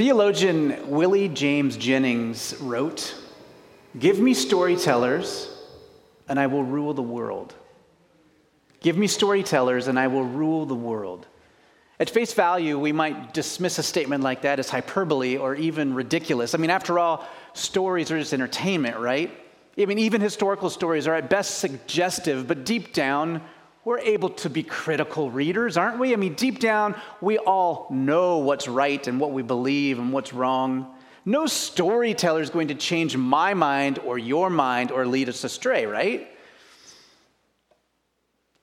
Theologian Willie James Jennings wrote Give me storytellers, and I will rule the world. Give me storytellers, and I will rule the world. At face value, we might dismiss a statement like that as hyperbole or even ridiculous. I mean, after all, stories are just entertainment, right? I mean, even historical stories are at best suggestive, but deep down, we're able to be critical readers, aren't we? I mean, deep down, we all know what's right and what we believe and what's wrong. No storyteller is going to change my mind or your mind or lead us astray, right?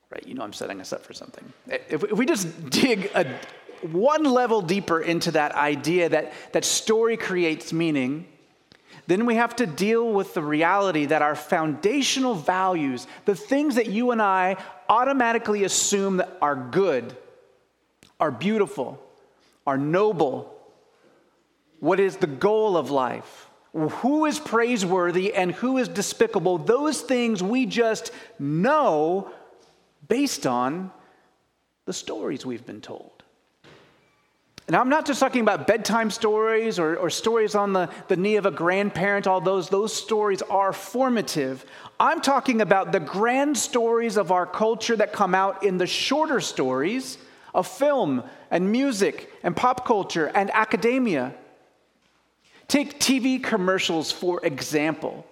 Right, you know I'm setting us up for something. If, we just dig a, one level deeper into that idea that, that story creates meaning, then we have to deal with the reality that our foundational values, the things that you and I automatically assume that are good, are beautiful, are noble, what is the goal of life, who is praiseworthy and who is despicable, those things we just know based on the stories we've been told. And I'm not just talking about bedtime stories or, or stories on the, the knee of a grandparent, all those, those stories are formative. I'm talking about the grand stories of our culture that come out in the shorter stories of film and music and pop culture and academia. Take TV commercials, for example.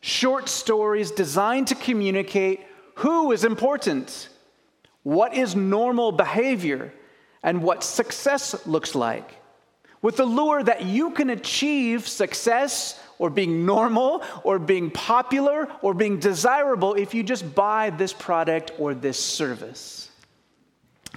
Short stories designed to communicate who is important, what is normal behavior, and what success looks like. With the lure that you can achieve success or being normal or being popular or being desirable if you just buy this product or this service.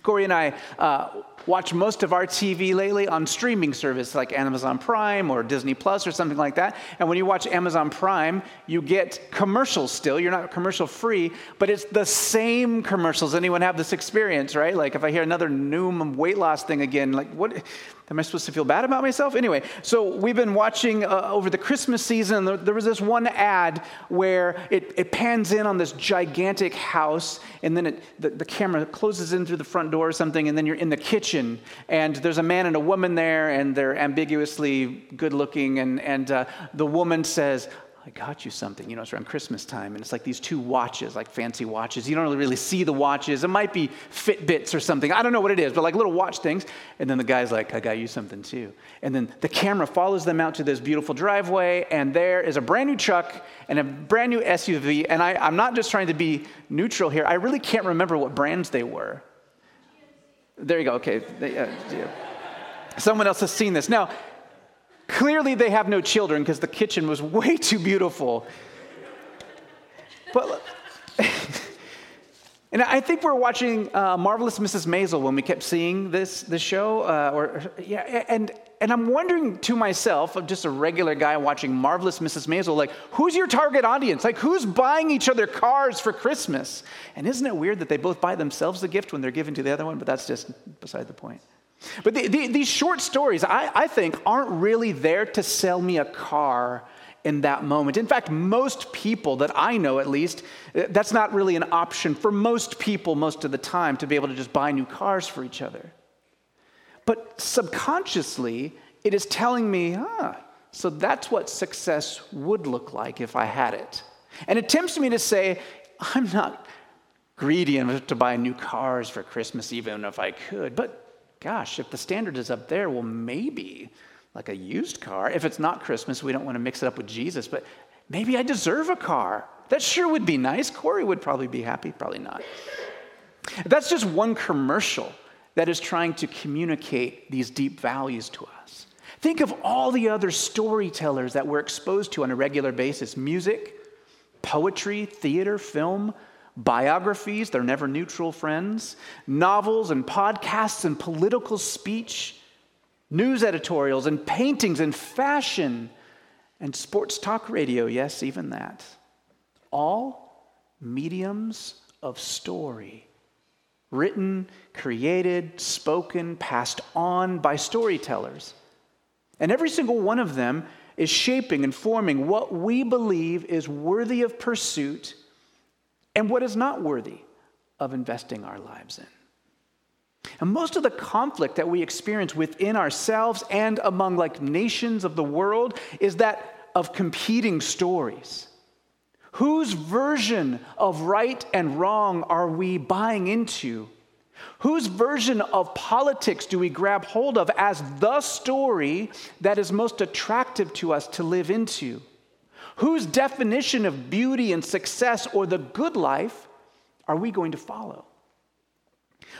Corey and I uh, watch most of our TV lately on streaming service like Amazon Prime or Disney Plus or something like that. And when you watch Amazon Prime, you get commercials still. You're not commercial free, but it's the same commercials. Anyone have this experience, right? Like if I hear another Noom weight loss thing again, like what? Am I supposed to feel bad about myself? Anyway, so we've been watching uh, over the Christmas season. There was this one ad where it, it pans in on this gigantic house, and then it, the, the camera closes in through the front door or something, and then you're in the kitchen, and there's a man and a woman there, and they're ambiguously good looking, and, and uh, the woman says, I got you something. You know, it's around Christmas time, and it's like these two watches, like fancy watches. You don't really see the watches. It might be Fitbits or something. I don't know what it is, but like little watch things. And then the guy's like, I got you something too. And then the camera follows them out to this beautiful driveway, and there is a brand new truck and a brand new SUV. And I, I'm not just trying to be neutral here, I really can't remember what brands they were. There you go. Okay. They, uh, yeah. Someone else has seen this. Now, Clearly, they have no children because the kitchen was way too beautiful. But, and I think we're watching uh, Marvelous Mrs. Maisel when we kept seeing this, this show. Uh, or, yeah, and, and I'm wondering to myself, I'm just a regular guy watching Marvelous Mrs. Maisel, like, who's your target audience? Like, who's buying each other cars for Christmas? And isn't it weird that they both buy themselves the gift when they're giving to the other one? But that's just beside the point. But the, the, these short stories, I, I think, aren't really there to sell me a car in that moment. In fact, most people that I know, at least, that's not really an option for most people most of the time to be able to just buy new cars for each other. But subconsciously, it is telling me, ah, so that's what success would look like if I had it. And it tempts me to say, I'm not greedy enough to buy new cars for Christmas, even if I could. But gosh, if the standard is up there, well, maybe like a used car. If it's not Christmas, we don't want to mix it up with Jesus, but maybe I deserve a car. That sure would be nice. Corey would probably be happy, probably not. That's just one commercial that is trying to communicate these deep values to us. Think of all the other storytellers that we're exposed to on a regular basis music, poetry, theater, film, biographies, they're never neutral friends, novels and podcasts and political speech, news editorials and paintings and fashion and sports talk radio, yes, even that. All mediums of story, written, created, spoken, passed on by storytellers. And every single one of them is shaping and forming what we believe is worthy of pursuit and what is not worthy of investing our lives in. And most of the conflict that we experience within ourselves and among like nations of the world is that of competing stories. Whose version of right and wrong are we buying into? Whose version of politics do we grab hold of as the story that is most attractive to us to live into? Whose definition of beauty and success or the good life are we going to follow?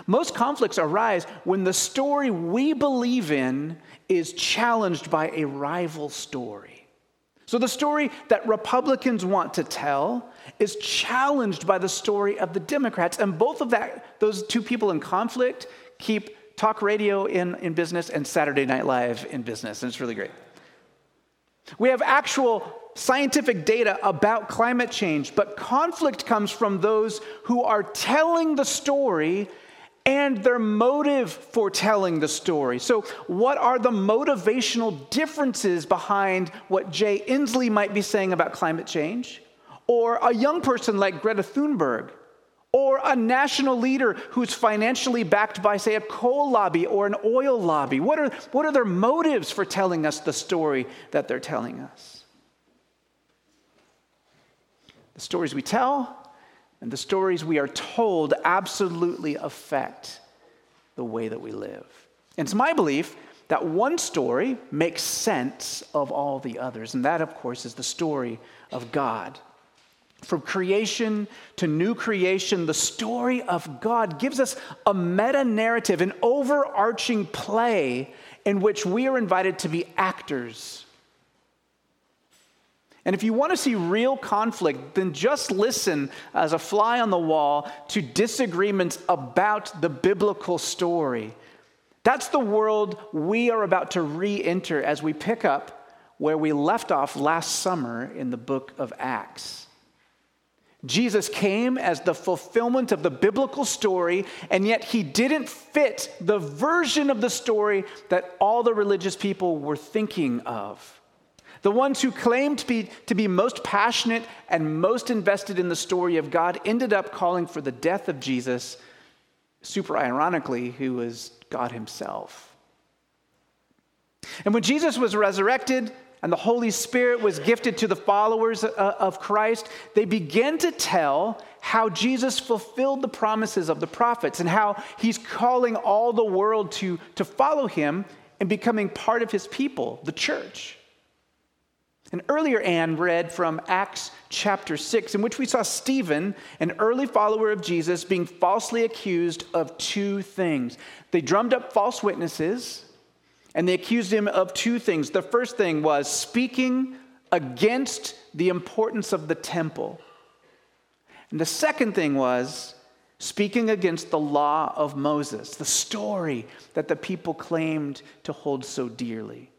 Most conflicts arise when the story we believe in is challenged by a rival story. So, the story that Republicans want to tell is challenged by the story of the Democrats. And both of that, those two people in conflict keep talk radio in, in business and Saturday Night Live in business. And it's really great. We have actual scientific data about climate change, but conflict comes from those who are telling the story and their motive for telling the story. So, what are the motivational differences behind what Jay Inslee might be saying about climate change? Or a young person like Greta Thunberg? Or a national leader who's financially backed by, say, a coal lobby or an oil lobby? What are, what are their motives for telling us the story that they're telling us? The stories we tell and the stories we are told absolutely affect the way that we live. And it's my belief that one story makes sense of all the others. And that, of course, is the story of God. From creation to new creation, the story of God gives us a meta narrative, an overarching play in which we are invited to be actors and if you want to see real conflict, then just listen as a fly on the wall to disagreements about the biblical story. That's the world we are about to re enter as we pick up where we left off last summer in the book of Acts. Jesus came as the fulfillment of the biblical story, and yet he didn't fit the version of the story that all the religious people were thinking of. The ones who claimed to be, to be most passionate and most invested in the story of God ended up calling for the death of Jesus, super ironically, who was God Himself. And when Jesus was resurrected, and the Holy Spirit was gifted to the followers uh, of Christ, they began to tell how Jesus fulfilled the promises of the prophets and how he's calling all the world to, to follow him and becoming part of his people, the church. And earlier, Anne read from Acts chapter 6, in which we saw Stephen, an early follower of Jesus, being falsely accused of two things. They drummed up false witnesses, and they accused him of two things. The first thing was speaking against the importance of the temple. And the second thing was speaking against the law of Moses, the story that the people claimed to hold so dearly.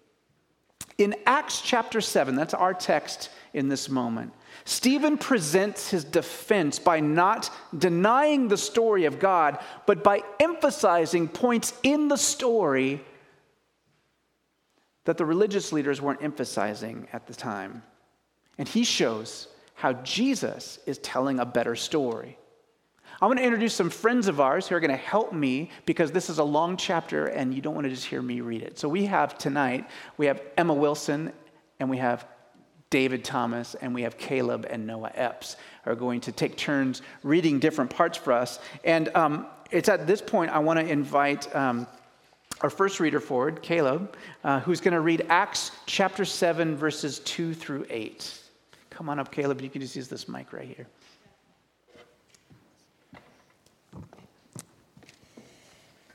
In Acts chapter 7, that's our text in this moment, Stephen presents his defense by not denying the story of God, but by emphasizing points in the story that the religious leaders weren't emphasizing at the time. And he shows how Jesus is telling a better story. I want to introduce some friends of ours who are going to help me because this is a long chapter and you don't want to just hear me read it. So we have tonight, we have Emma Wilson and we have David Thomas and we have Caleb and Noah Epps are going to take turns reading different parts for us. And um, it's at this point I want to invite um, our first reader forward, Caleb, uh, who's going to read Acts chapter 7, verses 2 through 8. Come on up, Caleb. You can just use this mic right here.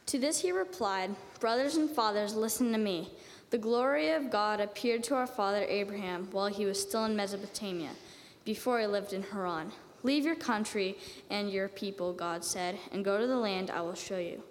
To this he replied, Brothers and fathers, listen to me. The glory of God appeared to our father Abraham while he was still in Mesopotamia, before he lived in Haran. Leave your country and your people, God said, and go to the land I will show you.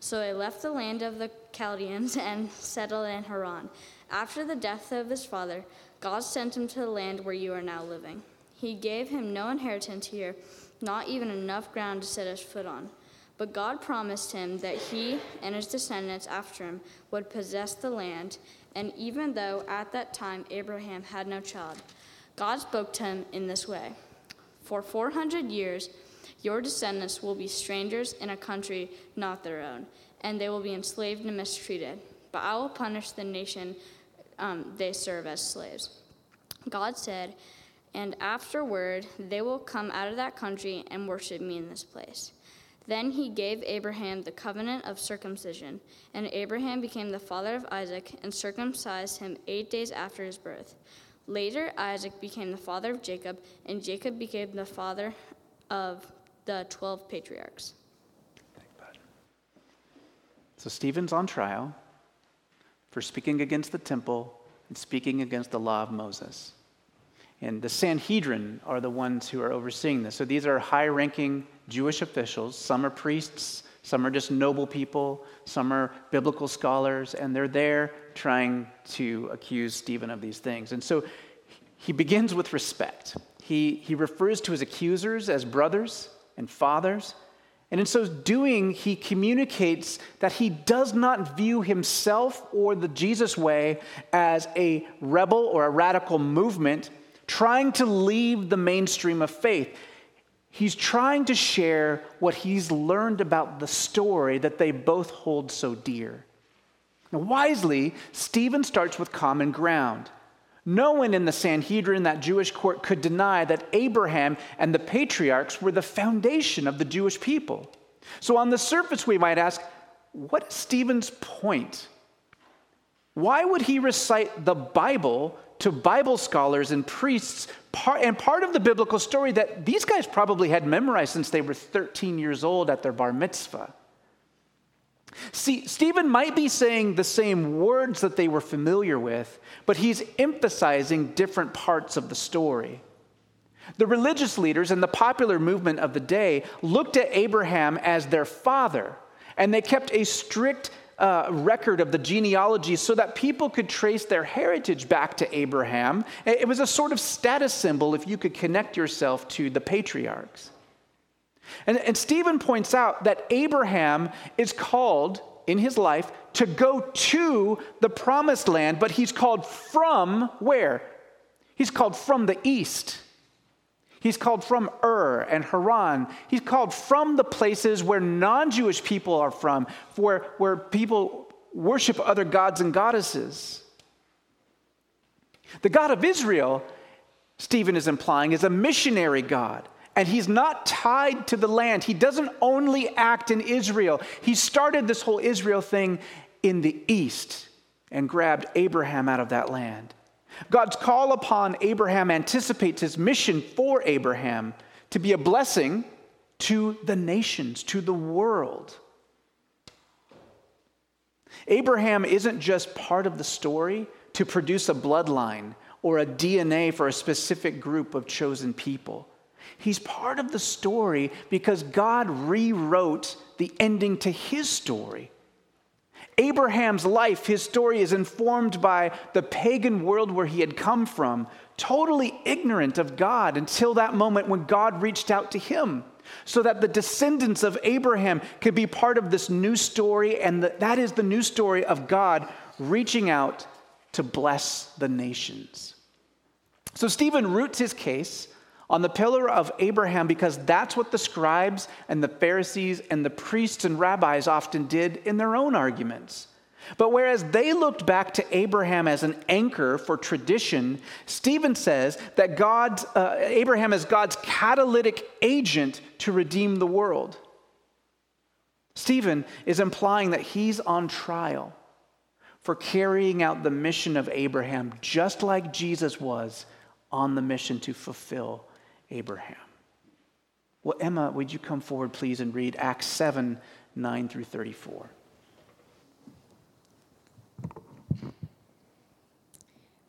So he left the land of the Chaldeans and settled in Haran. After the death of his father, God sent him to the land where you are now living. He gave him no inheritance here, not even enough ground to set his foot on. But God promised him that he and his descendants after him would possess the land, and even though at that time Abraham had no child, God spoke to him in this way For 400 years, your descendants will be strangers in a country not their own, and they will be enslaved and mistreated. But I will punish the nation um, they serve as slaves. God said, And afterward they will come out of that country and worship me in this place. Then he gave Abraham the covenant of circumcision, and Abraham became the father of Isaac and circumcised him eight days after his birth. Later, Isaac became the father of Jacob, and Jacob became the father of the 12 patriarchs. So Stephen's on trial for speaking against the temple and speaking against the law of Moses. And the Sanhedrin are the ones who are overseeing this. So these are high ranking Jewish officials. Some are priests, some are just noble people, some are biblical scholars, and they're there trying to accuse Stephen of these things. And so he begins with respect. He, he refers to his accusers as brothers and fathers. And in so doing, he communicates that he does not view himself or the Jesus way as a rebel or a radical movement trying to leave the mainstream of faith. He's trying to share what he's learned about the story that they both hold so dear. Now, wisely, Stephen starts with common ground. No one in the Sanhedrin, that Jewish court, could deny that Abraham and the patriarchs were the foundation of the Jewish people. So, on the surface, we might ask, what is Stephen's point? Why would he recite the Bible to Bible scholars and priests? And part of the biblical story that these guys probably had memorized since they were 13 years old at their bar mitzvah. See, Stephen might be saying the same words that they were familiar with, but he's emphasizing different parts of the story. The religious leaders and the popular movement of the day looked at Abraham as their father, and they kept a strict uh, record of the genealogy so that people could trace their heritage back to Abraham. It was a sort of status symbol if you could connect yourself to the patriarchs. And, and Stephen points out that Abraham is called in his life to go to the promised land, but he's called from where? He's called from the east. He's called from Ur and Haran. He's called from the places where non Jewish people are from, where, where people worship other gods and goddesses. The God of Israel, Stephen is implying, is a missionary God and he's not tied to the land. He doesn't only act in Israel. He started this whole Israel thing in the east and grabbed Abraham out of that land. God's call upon Abraham anticipates his mission for Abraham to be a blessing to the nations, to the world. Abraham isn't just part of the story to produce a bloodline or a DNA for a specific group of chosen people. He's part of the story because God rewrote the ending to his story. Abraham's life, his story, is informed by the pagan world where he had come from, totally ignorant of God until that moment when God reached out to him, so that the descendants of Abraham could be part of this new story, and that is the new story of God reaching out to bless the nations. So Stephen roots his case on the pillar of Abraham because that's what the scribes and the Pharisees and the priests and rabbis often did in their own arguments. But whereas they looked back to Abraham as an anchor for tradition, Stephen says that God's, uh, Abraham is God's catalytic agent to redeem the world. Stephen is implying that he's on trial for carrying out the mission of Abraham, just like Jesus was on the mission to fulfill Abraham. Well, Emma, would you come forward, please, and read Acts 7 9 through 34?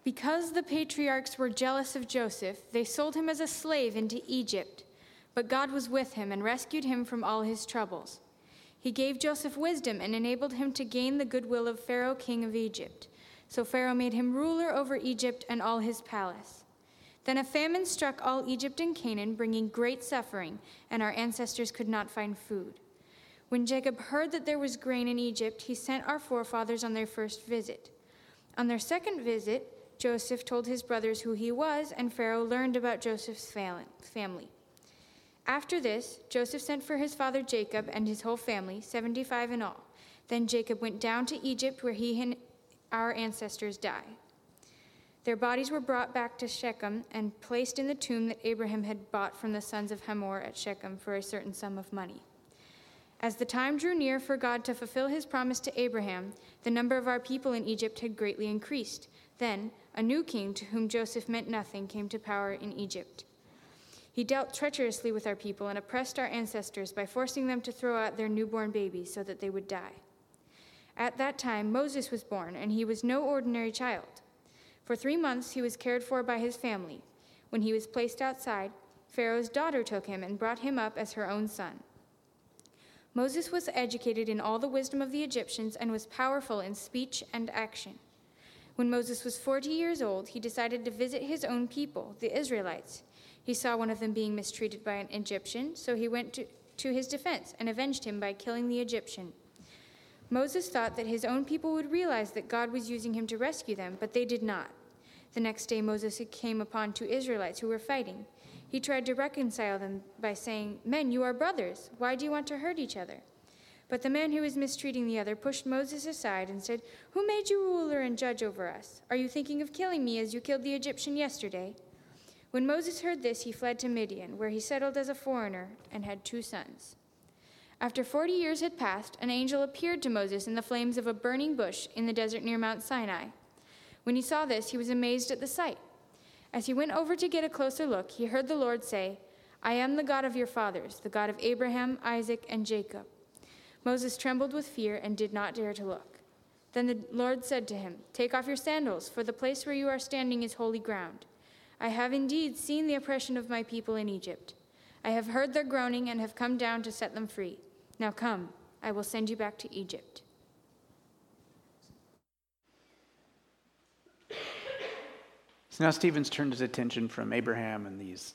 Because the patriarchs were jealous of Joseph, they sold him as a slave into Egypt. But God was with him and rescued him from all his troubles. He gave Joseph wisdom and enabled him to gain the goodwill of Pharaoh, king of Egypt. So Pharaoh made him ruler over Egypt and all his palace. Then a famine struck all Egypt and Canaan, bringing great suffering, and our ancestors could not find food. When Jacob heard that there was grain in Egypt, he sent our forefathers on their first visit. On their second visit, Joseph told his brothers who he was, and Pharaoh learned about Joseph's family. After this, Joseph sent for his father Jacob and his whole family, 75 in all. Then Jacob went down to Egypt, where he and our ancestors died. Their bodies were brought back to Shechem and placed in the tomb that Abraham had bought from the sons of Hamor at Shechem for a certain sum of money. As the time drew near for God to fulfill his promise to Abraham, the number of our people in Egypt had greatly increased. Then, a new king to whom Joseph meant nothing came to power in Egypt. He dealt treacherously with our people and oppressed our ancestors by forcing them to throw out their newborn babies so that they would die. At that time, Moses was born, and he was no ordinary child. For three months, he was cared for by his family. When he was placed outside, Pharaoh's daughter took him and brought him up as her own son. Moses was educated in all the wisdom of the Egyptians and was powerful in speech and action. When Moses was 40 years old, he decided to visit his own people, the Israelites. He saw one of them being mistreated by an Egyptian, so he went to, to his defense and avenged him by killing the Egyptian. Moses thought that his own people would realize that God was using him to rescue them, but they did not. The next day, Moses came upon two Israelites who were fighting. He tried to reconcile them by saying, Men, you are brothers. Why do you want to hurt each other? But the man who was mistreating the other pushed Moses aside and said, Who made you ruler and judge over us? Are you thinking of killing me as you killed the Egyptian yesterday? When Moses heard this, he fled to Midian, where he settled as a foreigner and had two sons. After forty years had passed, an angel appeared to Moses in the flames of a burning bush in the desert near Mount Sinai. When he saw this, he was amazed at the sight. As he went over to get a closer look, he heard the Lord say, I am the God of your fathers, the God of Abraham, Isaac, and Jacob. Moses trembled with fear and did not dare to look. Then the Lord said to him, Take off your sandals, for the place where you are standing is holy ground. I have indeed seen the oppression of my people in Egypt. I have heard their groaning and have come down to set them free. Now come, I will send you back to Egypt. So now Stephen's turned his attention from Abraham and these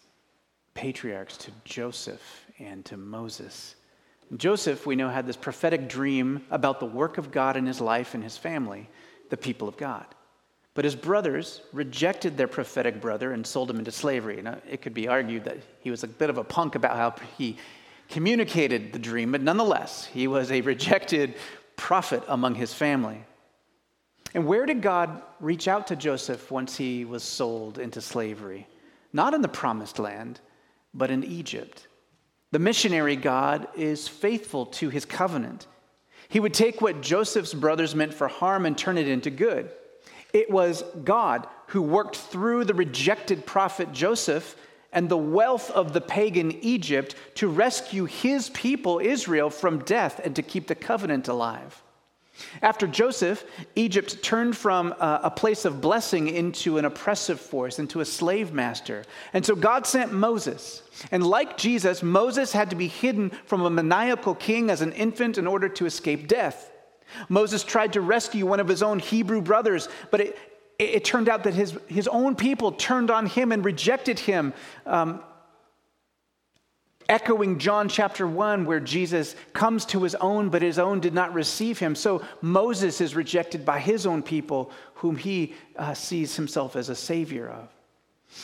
patriarchs to Joseph and to Moses. Joseph, we know, had this prophetic dream about the work of God in his life and his family, the people of God. But his brothers rejected their prophetic brother and sold him into slavery. Now, it could be argued that he was a bit of a punk about how he communicated the dream, but nonetheless, he was a rejected prophet among his family. And where did God reach out to Joseph once he was sold into slavery? Not in the promised land, but in Egypt. The missionary God is faithful to his covenant. He would take what Joseph's brothers meant for harm and turn it into good. It was God who worked through the rejected prophet Joseph and the wealth of the pagan Egypt to rescue his people, Israel, from death and to keep the covenant alive. After Joseph, Egypt turned from uh, a place of blessing into an oppressive force, into a slave master. And so God sent Moses. And like Jesus, Moses had to be hidden from a maniacal king as an infant in order to escape death. Moses tried to rescue one of his own Hebrew brothers, but it, it turned out that his, his own people turned on him and rejected him. Um, echoing John chapter 1, where Jesus comes to his own, but his own did not receive him. So Moses is rejected by his own people, whom he uh, sees himself as a savior of.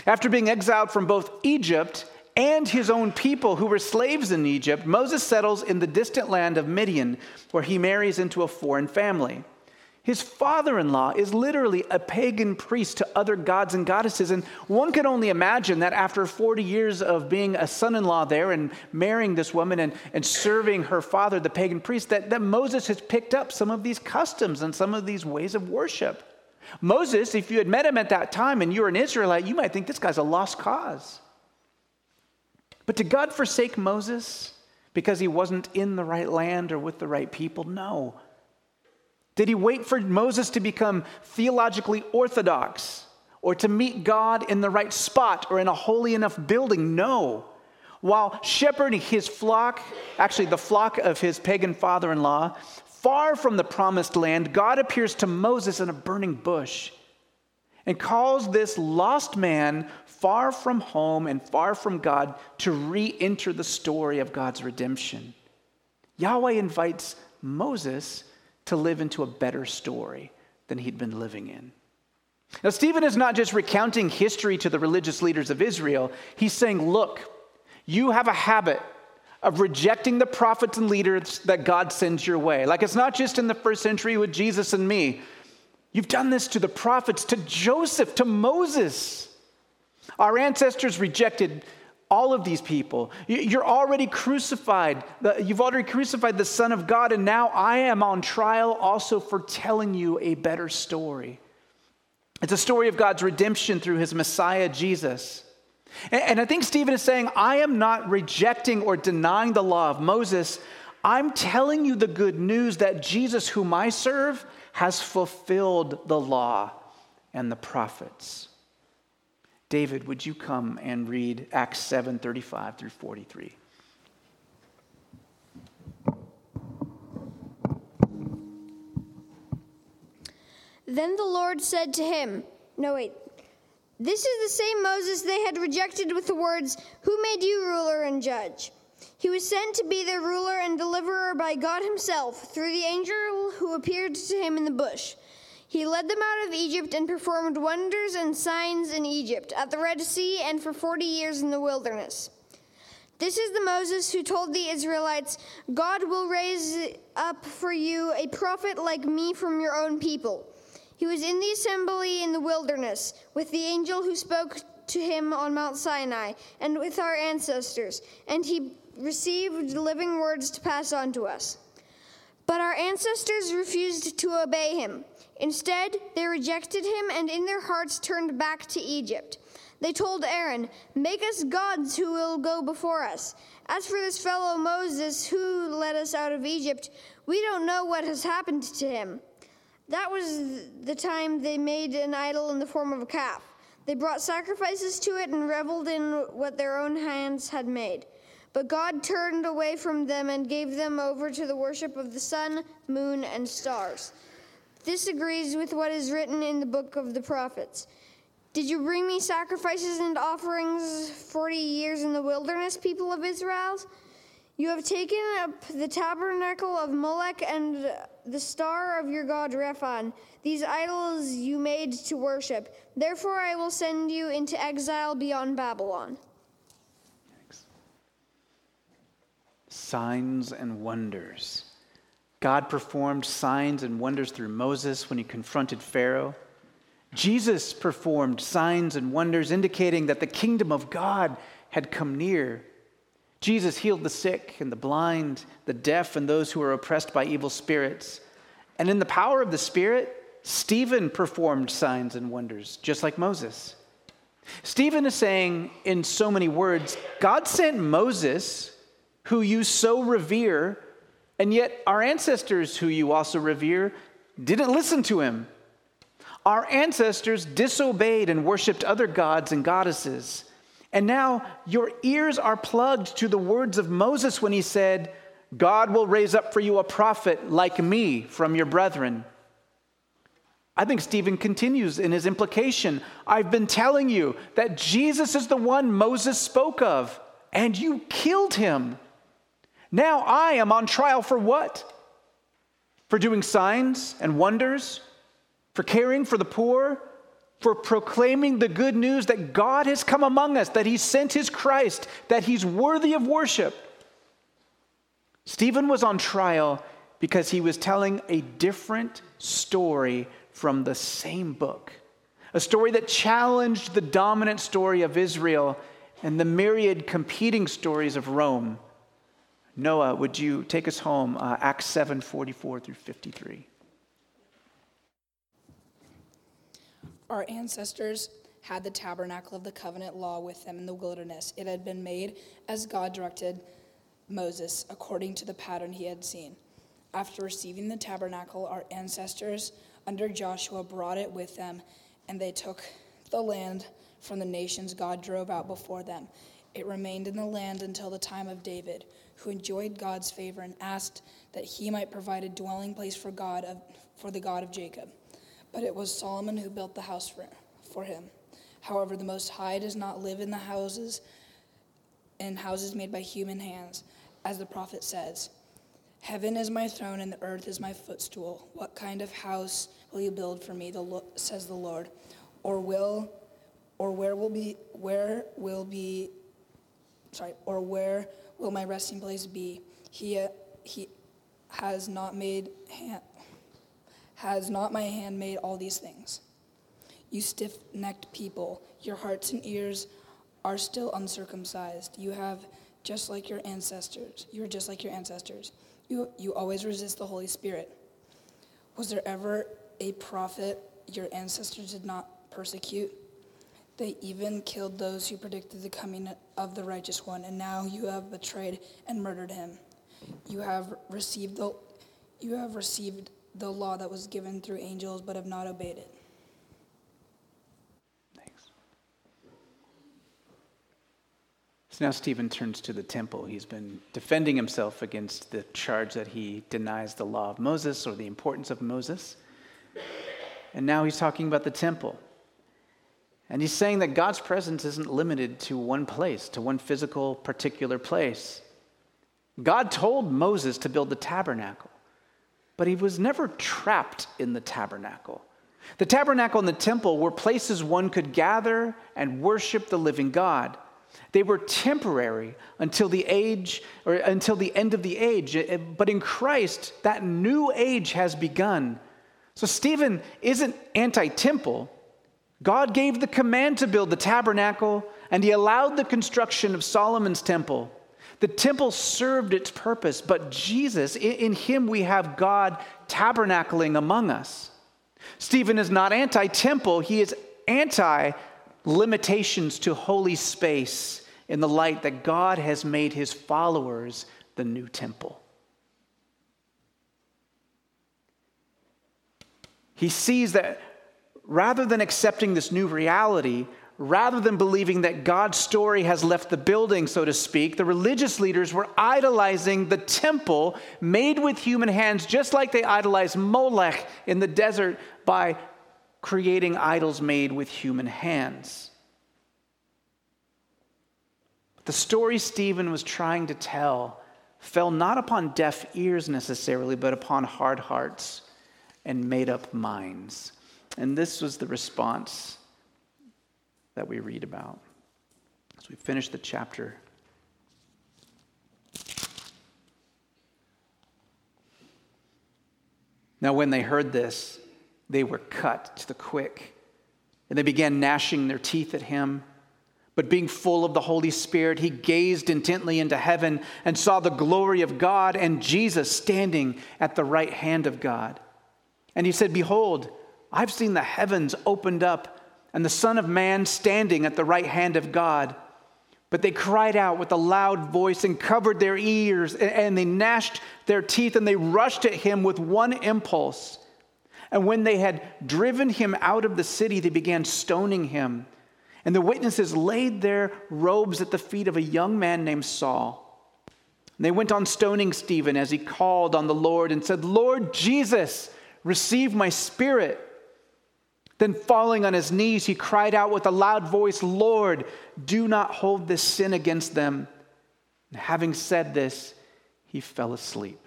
After being exiled from both Egypt and his own people who were slaves in Egypt, Moses settles in the distant land of Midian, where he marries into a foreign family. His father in law is literally a pagan priest to other gods and goddesses. And one can only imagine that after 40 years of being a son in law there and marrying this woman and, and serving her father, the pagan priest, that, that Moses has picked up some of these customs and some of these ways of worship. Moses, if you had met him at that time and you were an Israelite, you might think this guy's a lost cause. But did God forsake Moses because he wasn't in the right land or with the right people? No. Did he wait for Moses to become theologically orthodox or to meet God in the right spot or in a holy enough building? No. While shepherding his flock, actually the flock of his pagan father in law, far from the promised land, God appears to Moses in a burning bush and calls this lost man far from home and far from God to re enter the story of God's redemption. Yahweh invites Moses to live into a better story than he'd been living in. Now, Stephen is not just recounting history to the religious leaders of Israel, he's saying, Look, you have a habit of rejecting the prophets and leaders that God sends your way. Like it's not just in the first century with Jesus and me. You've done this to the prophets, to Joseph, to Moses. Our ancestors rejected all of these people. You're already crucified. You've already crucified the Son of God, and now I am on trial also for telling you a better story. It's a story of God's redemption through his Messiah, Jesus. And I think Stephen is saying, I am not rejecting or denying the law of Moses. I'm telling you the good news that Jesus, whom I serve, has fulfilled the law and the prophets. David, would you come and read Acts 7 35 through 43? Then the Lord said to him, No, wait. This is the same Moses they had rejected with the words, Who made you ruler and judge? He was sent to be their ruler and deliverer by God Himself through the angel who appeared to him in the bush. He led them out of Egypt and performed wonders and signs in Egypt, at the Red Sea, and for 40 years in the wilderness. This is the Moses who told the Israelites, God will raise up for you a prophet like me from your own people. He was in the assembly in the wilderness with the angel who spoke to him on Mount Sinai and with our ancestors, and he received living words to pass on to us. But our ancestors refused to obey him. Instead, they rejected him and in their hearts turned back to Egypt. They told Aaron, Make us gods who will go before us. As for this fellow Moses who led us out of Egypt, we don't know what has happened to him. That was the time they made an idol in the form of a calf. They brought sacrifices to it and reveled in what their own hands had made. But God turned away from them and gave them over to the worship of the sun, moon, and stars. This agrees with what is written in the book of the prophets. Did you bring me sacrifices and offerings 40 years in the wilderness, people of Israel? You have taken up the tabernacle of Molech and the star of your god Rephan, these idols you made to worship. Therefore, I will send you into exile beyond Babylon. Signs and wonders. God performed signs and wonders through Moses when he confronted Pharaoh. Jesus performed signs and wonders indicating that the kingdom of God had come near. Jesus healed the sick and the blind, the deaf, and those who were oppressed by evil spirits. And in the power of the Spirit, Stephen performed signs and wonders, just like Moses. Stephen is saying, in so many words, God sent Moses, who you so revere, and yet, our ancestors, who you also revere, didn't listen to him. Our ancestors disobeyed and worshiped other gods and goddesses. And now your ears are plugged to the words of Moses when he said, God will raise up for you a prophet like me from your brethren. I think Stephen continues in his implication. I've been telling you that Jesus is the one Moses spoke of, and you killed him. Now I am on trial for what? For doing signs and wonders? For caring for the poor? For proclaiming the good news that God has come among us, that He sent His Christ, that He's worthy of worship. Stephen was on trial because he was telling a different story from the same book, a story that challenged the dominant story of Israel and the myriad competing stories of Rome. Noah, would you take us home, uh, Acts 7 44 through 53? Our ancestors had the tabernacle of the covenant law with them in the wilderness. It had been made as God directed Moses, according to the pattern he had seen. After receiving the tabernacle, our ancestors under Joshua brought it with them, and they took the land from the nations God drove out before them. It remained in the land until the time of David who enjoyed God's favor and asked that he might provide a dwelling place for God of, for the God of Jacob. But it was Solomon who built the house for, for him. However, the Most High does not live in the houses in houses made by human hands, as the prophet says. Heaven is my throne and the earth is my footstool. What kind of house will you build for me, the, says the Lord? Or will or where will be where will be sorry, or where will my resting place be? He, uh, he has not made hand, has not my hand made all these things? You stiff-necked people, your hearts and ears are still uncircumcised. You have just like your ancestors. You are just like your ancestors. You, you always resist the Holy Spirit. Was there ever a prophet your ancestors did not persecute? They even killed those who predicted the coming of the righteous one, and now you have betrayed and murdered him. You have received the, you have received the law that was given through angels, but have not obeyed it. Thanks. So now Stephen turns to the temple. He's been defending himself against the charge that he denies the law of Moses or the importance of Moses. And now he's talking about the temple. And he's saying that God's presence isn't limited to one place, to one physical, particular place. God told Moses to build the tabernacle, but he was never trapped in the tabernacle. The tabernacle and the temple were places one could gather and worship the living God. They were temporary until the age or until the end of the age. Eh, eh, but in Christ, that new age has begun. So Stephen isn't anti temple, God gave the command to build the tabernacle, and he allowed the construction of Solomon's temple. The temple served its purpose, but Jesus, in him we have God tabernacling among us. Stephen is not anti temple, he is anti limitations to holy space in the light that God has made his followers the new temple. He sees that rather than accepting this new reality, rather than believing that God's story has left the building, so to speak, the religious leaders were idolizing the temple made with human hands, just like they idolized Molech in the desert by creating idols made with human hands. The story Stephen was trying to tell fell not upon deaf ears necessarily, but upon hard hearts and made up minds. And this was the response that we read about as we finish the chapter. Now, when they heard this, they were cut to the quick, and they began gnashing their teeth at him. But being full of the Holy Spirit, he gazed intently into heaven and saw the glory of God and Jesus standing at the right hand of God. And he said, Behold, I've seen the heavens opened up and the Son of Man standing at the right hand of God. But they cried out with a loud voice and covered their ears, and they gnashed their teeth, and they rushed at him with one impulse. And when they had driven him out of the city, they began stoning him. And the witnesses laid their robes at the feet of a young man named Saul. And they went on stoning Stephen as he called on the Lord and said, Lord Jesus, receive my spirit. Then, falling on his knees, he cried out with a loud voice, Lord, do not hold this sin against them. And having said this, he fell asleep.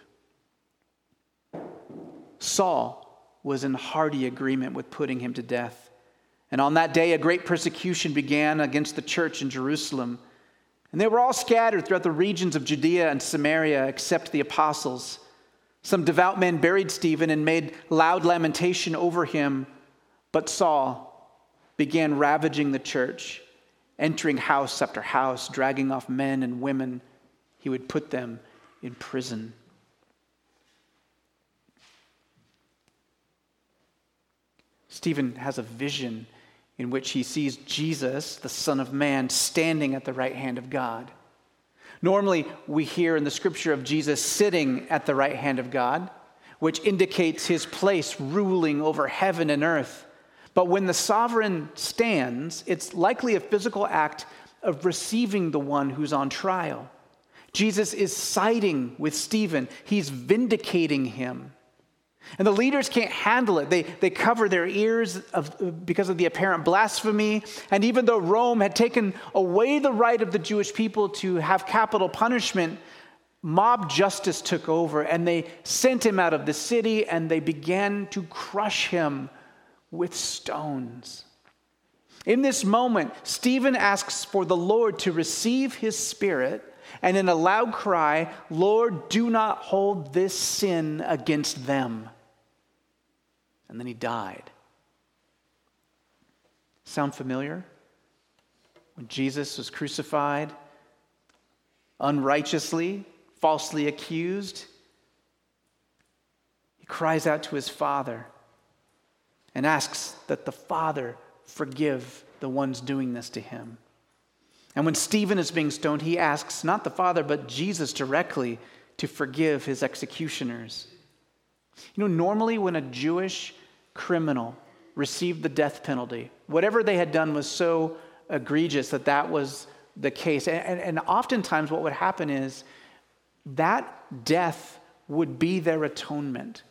Saul was in hearty agreement with putting him to death. And on that day, a great persecution began against the church in Jerusalem. And they were all scattered throughout the regions of Judea and Samaria, except the apostles. Some devout men buried Stephen and made loud lamentation over him. But Saul began ravaging the church, entering house after house, dragging off men and women. He would put them in prison. Stephen has a vision in which he sees Jesus, the Son of Man, standing at the right hand of God. Normally, we hear in the scripture of Jesus sitting at the right hand of God, which indicates his place ruling over heaven and earth. But when the sovereign stands, it's likely a physical act of receiving the one who's on trial. Jesus is siding with Stephen, he's vindicating him. And the leaders can't handle it. They, they cover their ears of, because of the apparent blasphemy. And even though Rome had taken away the right of the Jewish people to have capital punishment, mob justice took over and they sent him out of the city and they began to crush him with stones. In this moment, Stephen asks for the Lord to receive his spirit and in a loud cry, Lord, do not hold this sin against them. And then he died. Sound familiar? When Jesus was crucified, unrighteously, falsely accused, he cries out to his Father and asks that the Father forgive the ones doing this to him. And when Stephen is being stoned, he asks not the Father, but Jesus directly to forgive his executioners. You know, normally when a Jewish criminal received the death penalty, whatever they had done was so egregious that that was the case. And, and, oftentimes, what would happen is that death would be their atonement.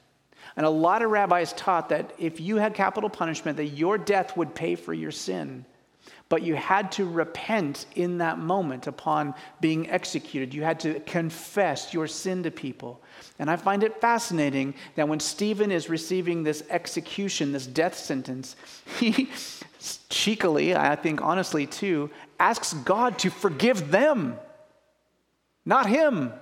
And a lot of rabbis taught that if you had capital punishment, that your death would pay for your sin. But you had to repent in that moment upon being executed. You had to confess your sin to people. And I find it fascinating that when Stephen is receiving this execution, this death sentence, he cheekily, I think honestly too, asks God to forgive them, not him.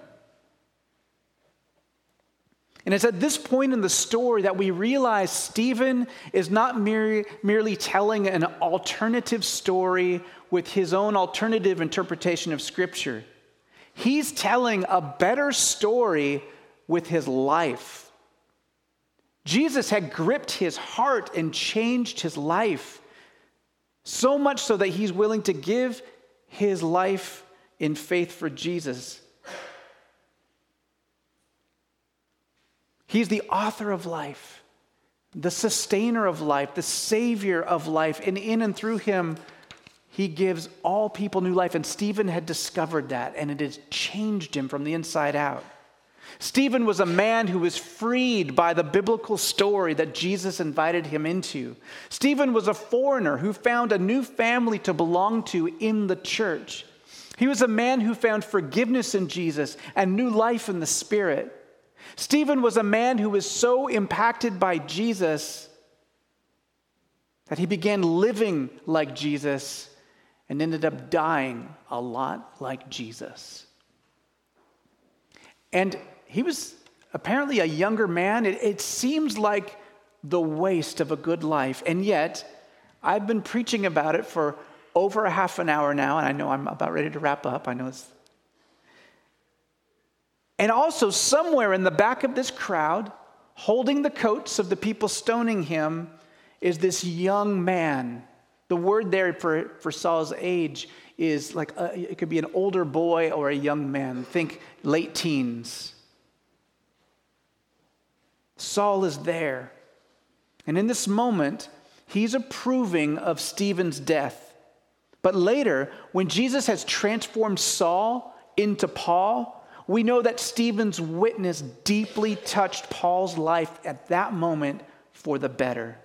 And it's at this point in the story that we realize Stephen is not mere, merely telling an alternative story with his own alternative interpretation of Scripture. He's telling a better story with his life. Jesus had gripped his heart and changed his life, so much so that he's willing to give his life in faith for Jesus. He's the author of life, the sustainer of life, the savior of life. And in and through him, he gives all people new life. And Stephen had discovered that, and it has changed him from the inside out. Stephen was a man who was freed by the biblical story that Jesus invited him into. Stephen was a foreigner who found a new family to belong to in the church. He was a man who found forgiveness in Jesus and new life in the Spirit. Stephen was a man who was so impacted by Jesus that he began living like Jesus and ended up dying a lot like Jesus. And he was apparently a younger man. It, it, seems like the waste of a good life. And yet, I've been preaching about it for over a half an hour now, and I know I'm about ready to wrap up. I know it's and also, somewhere in the back of this crowd, holding the coats of the people stoning him, is this young man. The word there for, for Saul's age is like a, it could be an older boy or a young man. Think late teens. Saul is there. And in this moment, he's approving of Stephen's death. But later, when Jesus has transformed Saul into Paul, we know that Stephen's witness deeply touched Paul's life at that moment for the better.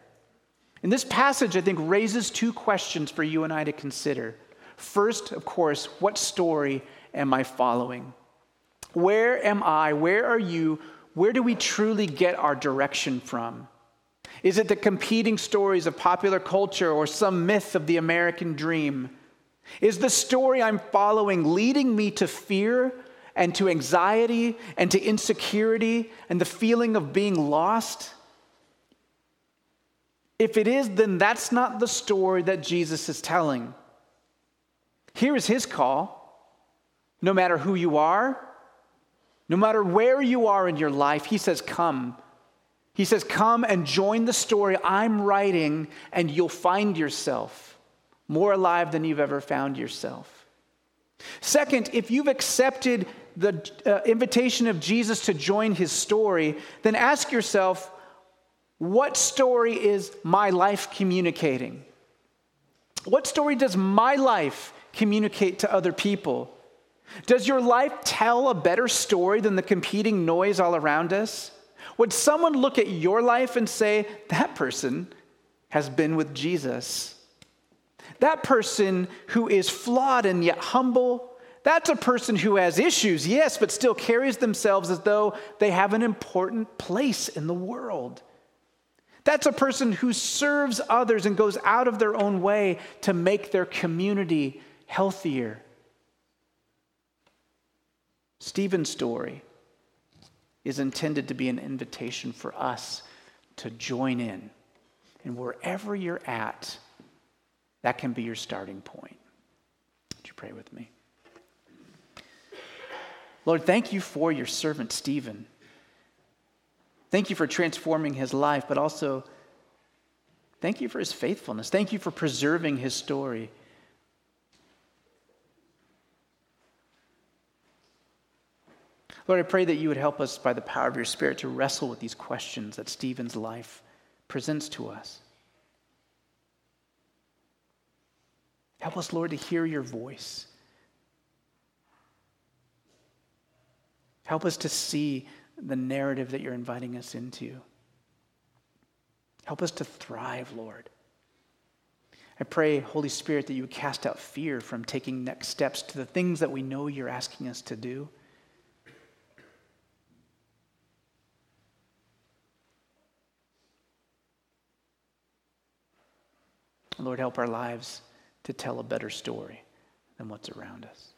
And this passage, I think, raises two questions for you and I to consider. First, of course, what story am I following? Where am I? Where are you? Where do we truly get our direction from? Is it the competing stories of popular culture or some myth of the American dream? Is the story I'm following leading me to fear and to anxiety and to insecurity and the feeling of being lost? If it is, then that's not the story that Jesus is telling. Here is his call. No matter who you are, no matter where you are in your life, he says, Come. He says, Come and join the story I'm writing, and you'll find yourself more alive than you've ever found yourself. Second, if you've accepted the uh, invitation of Jesus to join his story, then ask yourself, what story is my life communicating? What story does my life communicate to other people? Does your life tell a better story than the competing noise all around us? Would someone look at your life and say, that person has been with Jesus? That person who is flawed and yet humble, that's a person who has issues, yes, but still carries themselves as though they have an important place in the world. That's a person who serves others and goes out of their own way to make their community healthier. Stephen's story is intended to be an invitation for us to join in. And wherever you're at, that can be your starting point. Would you pray with me? Lord, thank you for your servant Stephen. Thank you for transforming his life, but also thank you for his faithfulness. Thank you for preserving his story. Lord, I pray that you would help us by the power of your Spirit to wrestle with these questions that Stephen's life presents to us. Help us, Lord, to hear your voice. Help us to see the narrative that you're inviting us into. Help us to thrive, Lord. I pray, Holy Spirit, that you would cast out fear from taking next steps to the things that we know you're asking us to do. Lord, help our lives to tell a better story than what's around us.